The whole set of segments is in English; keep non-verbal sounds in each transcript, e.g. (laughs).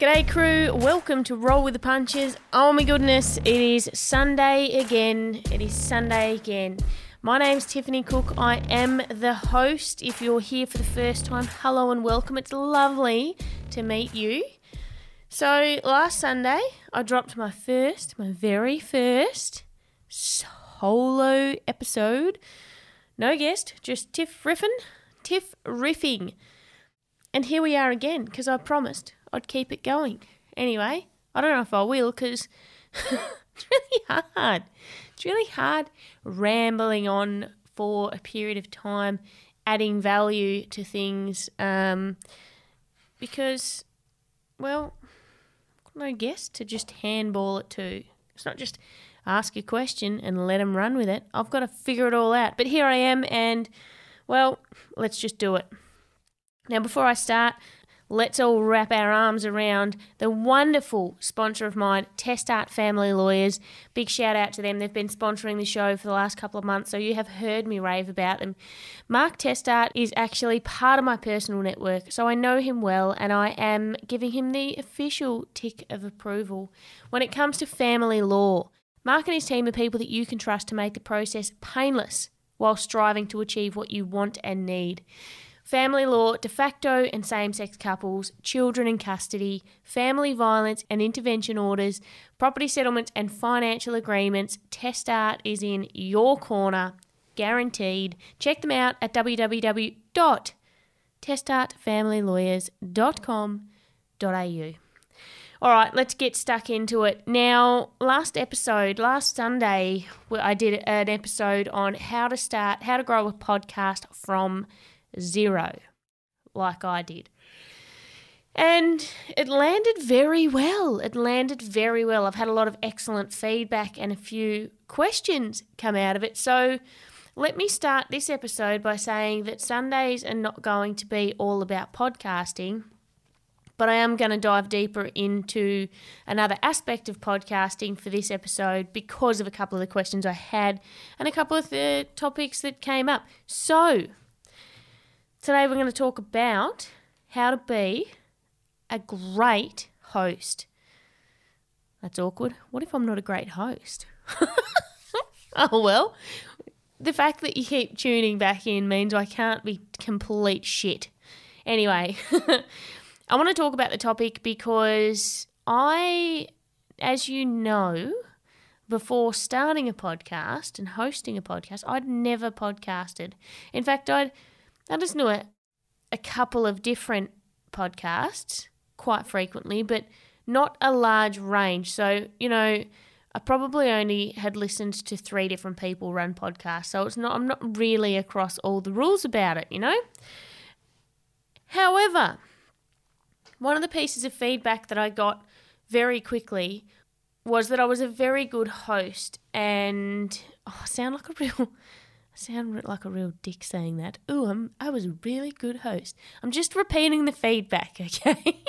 G'day, crew. Welcome to Roll with the Punches. Oh my goodness, it is Sunday again. It is Sunday again. My name's Tiffany Cook. I am the host. If you're here for the first time, hello and welcome. It's lovely to meet you. So, last Sunday, I dropped my first, my very first solo episode. No guest, just Tiff riffing, Tiff riffing. And here we are again, because I promised I'd keep it going. Anyway, I don't know if I will, because (laughs) it's really hard. It's really hard rambling on for a period of time, adding value to things, um, because, well, I've got no guest to just handball it to. It's not just ask a question and let them run with it. I've got to figure it all out. But here I am, and well, let's just do it. Now, before I start, let's all wrap our arms around the wonderful sponsor of mine, Testart Family Lawyers. Big shout out to them. They've been sponsoring the show for the last couple of months, so you have heard me rave about them. Mark Testart is actually part of my personal network, so I know him well and I am giving him the official tick of approval. When it comes to family law, Mark and his team are people that you can trust to make the process painless while striving to achieve what you want and need family law, de facto and same sex couples, children in custody, family violence and intervention orders, property settlements and financial agreements. Testart is in your corner, guaranteed. Check them out at www.testartfamilylawyers.com.au. All right, let's get stuck into it. Now, last episode, last Sunday, I did an episode on how to start, how to grow a podcast from zero, like I did. And it landed very well. It landed very well. I've had a lot of excellent feedback and a few questions come out of it. So let me start this episode by saying that Sundays are not going to be all about podcasting, but I am going to dive deeper into another aspect of podcasting for this episode because of a couple of the questions I had and a couple of the topics that came up. So, Today we're going to talk about how to be a great host. That's awkward. What if I'm not a great host? (laughs) oh well. The fact that you keep tuning back in means I can't be complete shit. Anyway, (laughs) I want to talk about the topic because I, as you know, before starting a podcast and hosting a podcast, I'd never podcasted. In fact, I'd I listen to a, a couple of different podcasts quite frequently, but not a large range. So, you know, I probably only had listened to three different people run podcasts. So it's not I'm not really across all the rules about it, you know? However, one of the pieces of feedback that I got very quickly was that I was a very good host and oh, I sound like a real sound like a real dick saying that. Ooh, I'm, I was a really good host. I'm just repeating the feedback, (laughs) okay?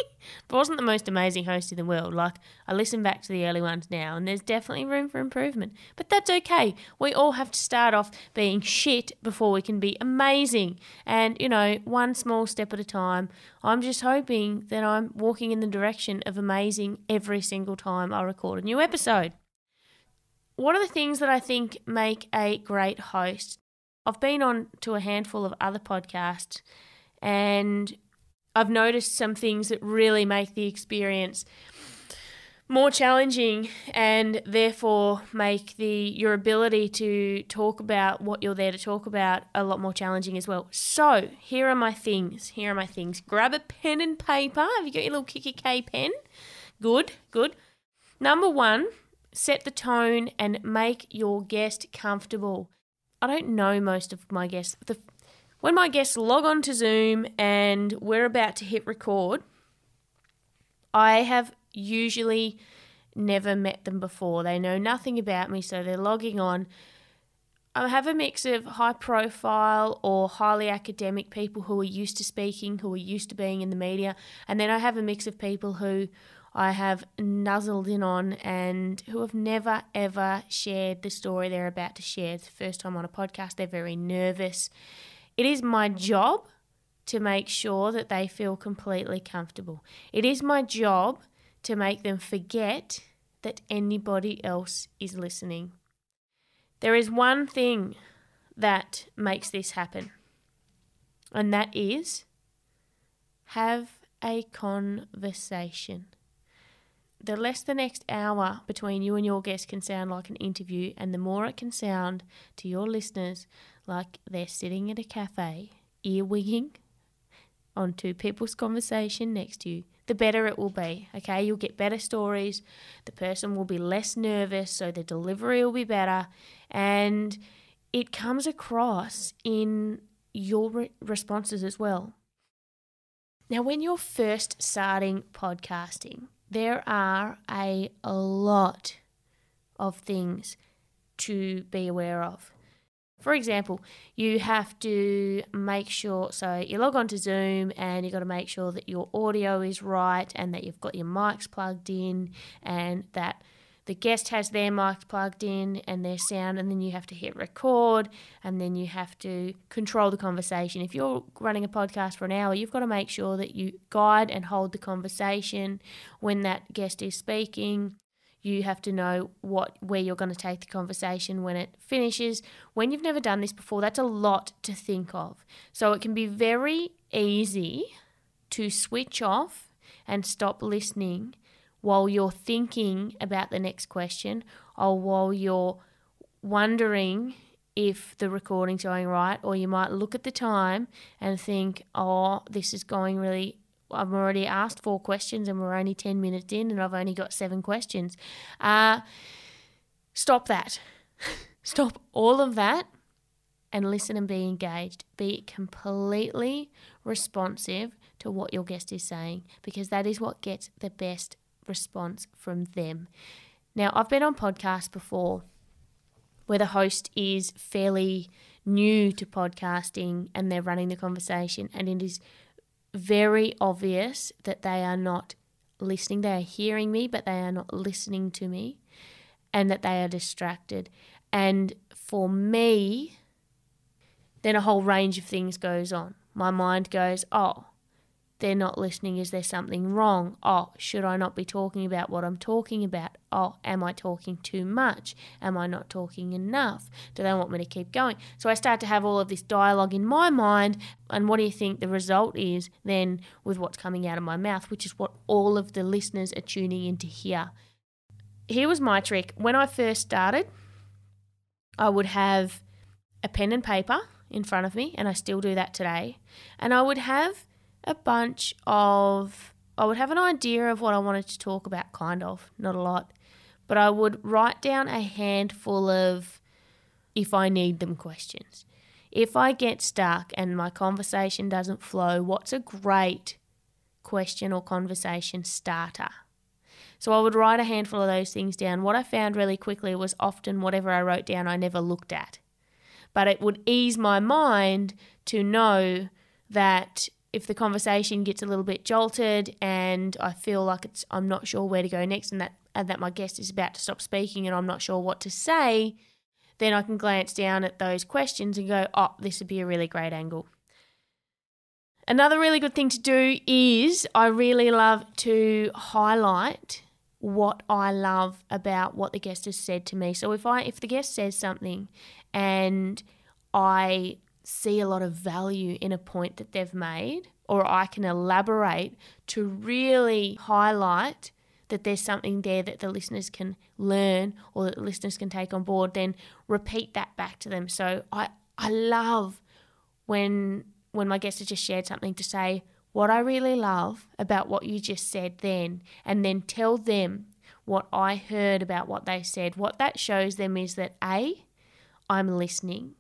but wasn't the most amazing host in the world. Like, I listen back to the early ones now, and there's definitely room for improvement. But that's okay. We all have to start off being shit before we can be amazing. And, you know, one small step at a time. I'm just hoping that I'm walking in the direction of amazing every single time I record a new episode. One of the things that I think make a great host I've been on to a handful of other podcasts and I've noticed some things that really make the experience more challenging and therefore make the your ability to talk about what you're there to talk about a lot more challenging as well. So, here are my things. Here are my things. Grab a pen and paper. Have you got your little Kikki K pen? Good, good. Number 1, set the tone and make your guest comfortable. I don't know most of my guests. The, when my guests log on to Zoom and we're about to hit record, I have usually never met them before. They know nothing about me, so they're logging on. I have a mix of high profile or highly academic people who are used to speaking, who are used to being in the media, and then I have a mix of people who I have nuzzled in on and who have never ever shared the story they're about to share. It's the first time on a podcast. They're very nervous. It is my job to make sure that they feel completely comfortable. It is my job to make them forget that anybody else is listening. There is one thing that makes this happen, and that is have a conversation. The less the next hour between you and your guest can sound like an interview, and the more it can sound to your listeners like they're sitting at a cafe, earwigging onto people's conversation next to you, the better it will be. Okay, you'll get better stories. The person will be less nervous, so the delivery will be better, and it comes across in your re- responses as well. Now, when you're first starting podcasting, there are a, lot of things to be aware of. For example, you have to make sure, so you log on to Zoom and you've got to make sure that your audio is right and that you've got your mics plugged in and that the guest has their mic plugged in and their sound, and then you have to hit record and then you have to control the conversation. If you're running a podcast for an hour, you've got to make sure that you guide and hold the conversation. When that guest is speaking you have to know what where you're going to take the conversation when it finishes. When you've never done this before that's a lot to think of. So it can be very easy to switch off and stop listening while you're thinking about the next question or while you're wondering if the recording's going right or you might look at the time and think oh this is going really I've already asked four questions and we're only 10 minutes in and I've only got seven questions. Uh, stop that. (laughs) stop all of that and listen and be engaged. Be completely responsive to what your guest is saying because that is what gets the best response from them. Now, I've been on podcasts before where the host is fairly new to podcasting and they're running the conversation and it is very obvious that they are not listening. They are hearing me, but they are not listening to me, and that they are distracted. And for me, then a whole range of things goes on. My mind goes, oh, they're not listening. Is there something wrong? Oh, should I not be talking about what I'm talking about? Oh, am I talking too much? Am I not talking enough? Do they want me to keep going? So I start to have all of this dialogue in my mind. And what do you think the result is then with what's coming out of my mouth, which is what all of the listeners are tuning in to hear? Here was my trick. When I first started, I would have a pen and paper in front of me, and I still do that today. And I would have a bunch of, I would have an idea of what I wanted to talk about, kind of, not a lot, but I would write down a handful of if I need them questions. If I get stuck and my conversation doesn't flow, what's a great question or conversation starter? So I would write a handful of those things down. What I found really quickly was often whatever I wrote down I never looked at. But it would ease my mind to know that if the conversation gets a little bit jolted and I feel like it's I'm not sure where to go next and that and that my guest is about to stop speaking and I'm not sure what to say, then I can glance down at those questions and go, "Oh, this would be a really great angle." Another really good thing to do is I really love to highlight what I love about what the guest has said to me. So if I if the guest says something and I see a lot of value in a point that they've made, or I can elaborate to really highlight that there's something there that the listeners can learn or that the listeners can take on board, then repeat that back to them. So I, I love when when my guest has just shared something to say what I really love about what you just said then, and then tell them what I heard about what they said. What that shows them is that A, I'm listening.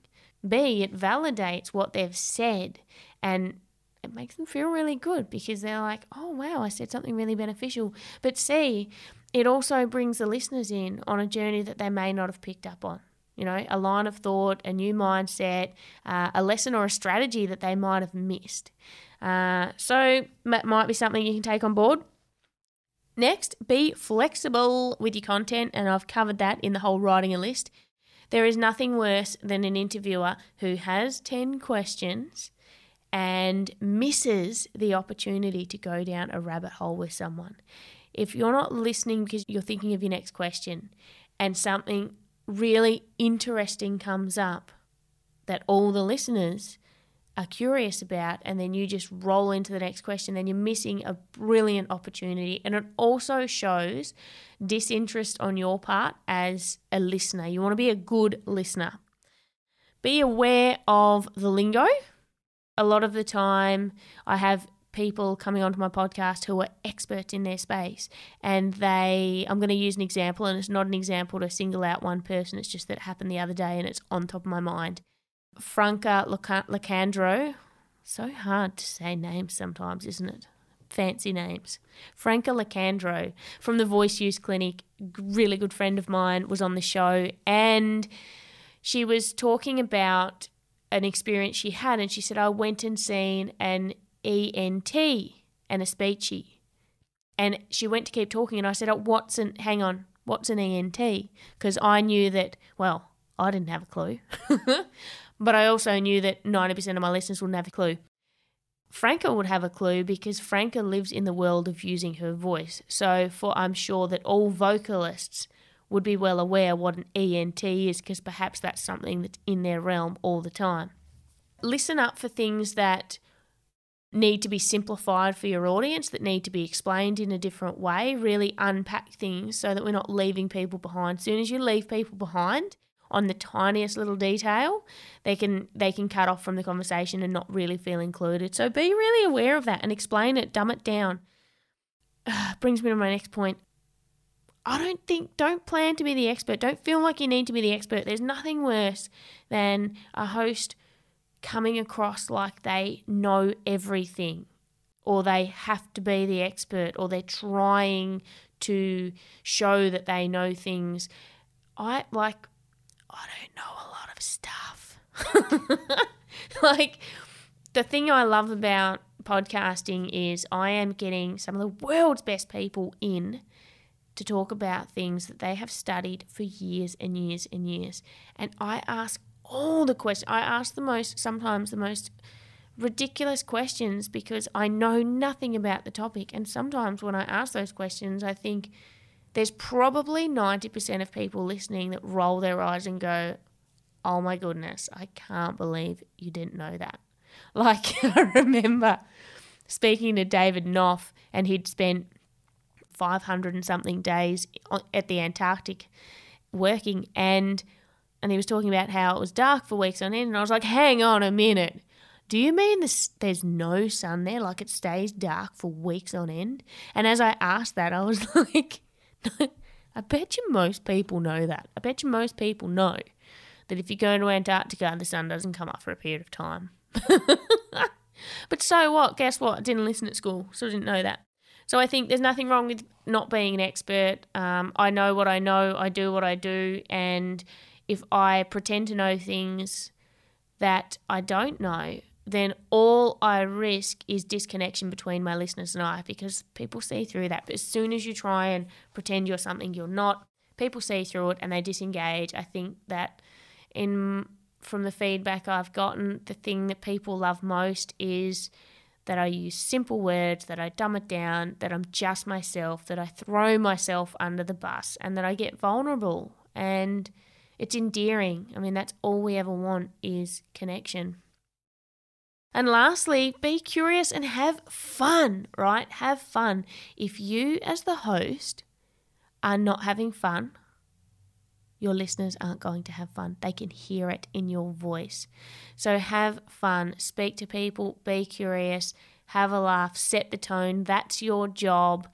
B, it validates what they've said and it makes them feel really good because they're like, oh, wow, I said something really beneficial. But C, it also brings the listeners in on a journey that they may not have picked up on. You know, a line of thought, a new mindset, uh, a lesson or a strategy that they might have missed. Uh, so that might be something you can take on board. Next, be flexible with your content, and I've covered that in the whole writing a list. There is nothing worse than an interviewer who has 10 questions and misses the opportunity to go down a rabbit hole with someone. If you're not listening because you're thinking of your next question and something really interesting comes up that all the listeners are curious about, and then you just roll into the next question, then you're missing a brilliant opportunity. And it also shows disinterest on your part as a listener. You want to be a good listener. Be aware of the lingo. A lot of the time, I have people coming onto my podcast who are experts in their space and they i'm going to use an example and it's not an example to single out one person it's just that happened the other day and it's on top of my mind Franca Lacandro. So hard to say names sometimes, isn't it? Fancy names. Franca Lacandro from the Voice Use Clinic, really good friend of mine, was on the show and she was talking about an experience she had and she said, I went and seen an ENT and a speechy. And she went to keep talking and I said, oh, what's an, hang on, what's an ENT? Because I knew that, well, I didn't have a clue. (laughs) But I also knew that 90% of my listeners wouldn't have a clue. Franca would have a clue because Franca lives in the world of using her voice. So, for I'm sure that all vocalists would be well aware what an ENT is because perhaps that's something that's in their realm all the time. Listen up for things that need to be simplified for your audience, that need to be explained in a different way. Really unpack things so that we're not leaving people behind. As soon as you leave people behind, on the tiniest little detail, they can they can cut off from the conversation and not really feel included. So be really aware of that and explain it, dumb it down. Uh, (sighs) brings me to my next point. I don't think don't plan to be the expert. Don't feel like you need to be the expert. There's nothing worse than a host coming across like they know everything or they have to be the expert or they're trying to show that they know things. I like I don't know a lot of stuff. (laughs) like, the thing I love about podcasting is I am getting some of the world's best people in to talk about things that they have studied for years and years and years. And I ask all the questions. I ask the most, sometimes the most ridiculous questions because I know nothing about the topic. And sometimes when I ask those questions, I think, there's probably 90% of people listening that roll their eyes and go, oh my goodness, I can't believe you didn't know that. (laughs) Like, (laughs) I remember speaking to David Knopf, and he'd spent 500 and something days at the Antarctic working, and and he was talking about how it was dark for weeks on end, and I was like, hang on a minute. Do you mean this, there's no sun there? Like it stays dark for weeks on end? And as I asked that, I was (laughs) like, (laughs) I bet you most people know that. I bet you most people know that if you go to Antarctica, the sun doesn't come up for a period of time. (laughs) but so what? Guess what? I didn't listen at school, so I didn't know that. So I think there's nothing wrong with not being an expert. Um, I know what I know, I do what I do, and if I pretend to know things that I don't know, then all I risk is disconnection between my listeners and I because people see through that. But as soon as you try and pretend you're something you're not, people see through it and they disengage. I think that in from the feedback I've gotten, the thing that people love most is that I use simple words, that I dumb it down, that I'm just myself, that I throw myself under the bus, and that I get vulnerable. And it's endearing. I mean, that's all we ever want is connection. And lastly, be curious and have fun, right? Have fun. If you, as the host, are not having fun, your listeners aren't going to have fun. They can hear it in your voice. So have fun, speak to people, be curious, have a laugh, set the tone. That's your job.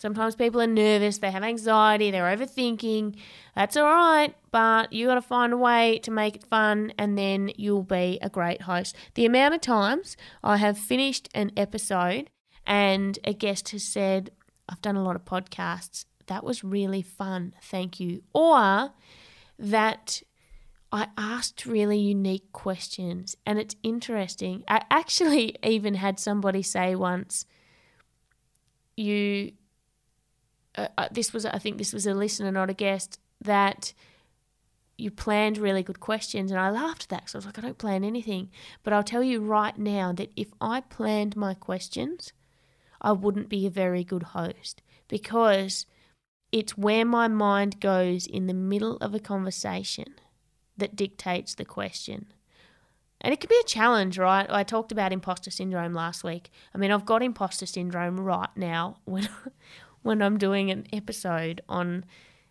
Sometimes people are nervous, they have anxiety, they're overthinking. That's all right, but you got to find a way to make it fun and then you'll be a great host. The amount of times I have finished an episode and a guest has said, I've done a lot of podcasts. That was really fun. Thank you. Or that I asked really unique questions and it's interesting. I actually (laughs) even had somebody say once, you uh, this was I think this was a listener, not a guest, that you planned really good questions. And I laughed at that because I was like, I don't plan anything. But I'll tell you right now that if I planned my questions, I wouldn't be a very good host because it's where my mind goes in the middle of a conversation that dictates the question. And it can be a challenge, right? I talked about imposter syndrome last week. I mean, I've got imposter syndrome right now (laughs) when when I'm doing an episode on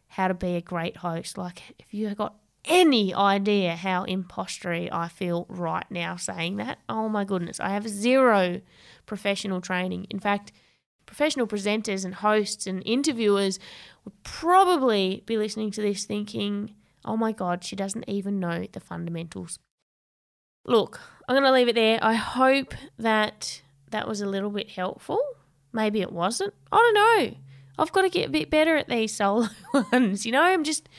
how to be a great host. Like, if you got any idea how impostery I feel right now saying that, oh my goodness, I have zero professional training. In fact, professional presenters and hosts and interviewers would probably be listening to this thinking, oh my God, she doesn't even know the fundamentals. Look, I'm going to leave it there. I hope that that was a little bit helpful. Maybe it wasn't. I don't know. I've got to get a bit better at these solo (laughs) ones. You know, I'm just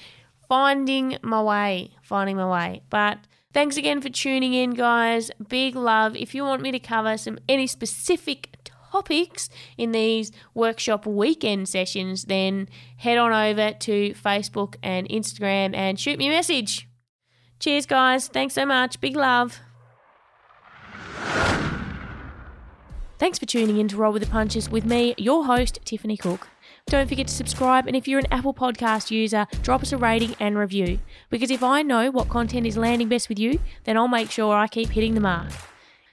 finding my way, finding my way. But thanks again for tuning in, guys. Big love. If you want me to cover some any specific topics in these workshop weekend sessions, then head on over to Facebook and Instagram and shoot me a message. Cheers, guys. Thanks so much. Big love. Thanks for tuning in to Roll with the Punches with me, your host, Tiffany Cook. Don't forget to subscribe, and if you're an Apple Podcast user, drop us a rating and review. Because if I know what content is landing best with you, then I'll make sure I keep hitting the mark.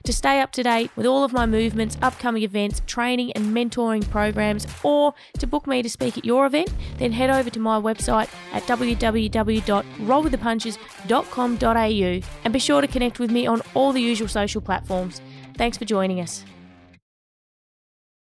To stay up to date with all of my movements, upcoming events, training, and mentoring programs, or to book me to speak at your event, then head over to my website at www.rollwiththepunches.com.au and be sure to connect with me on all the usual social platforms. Thanks for joining us.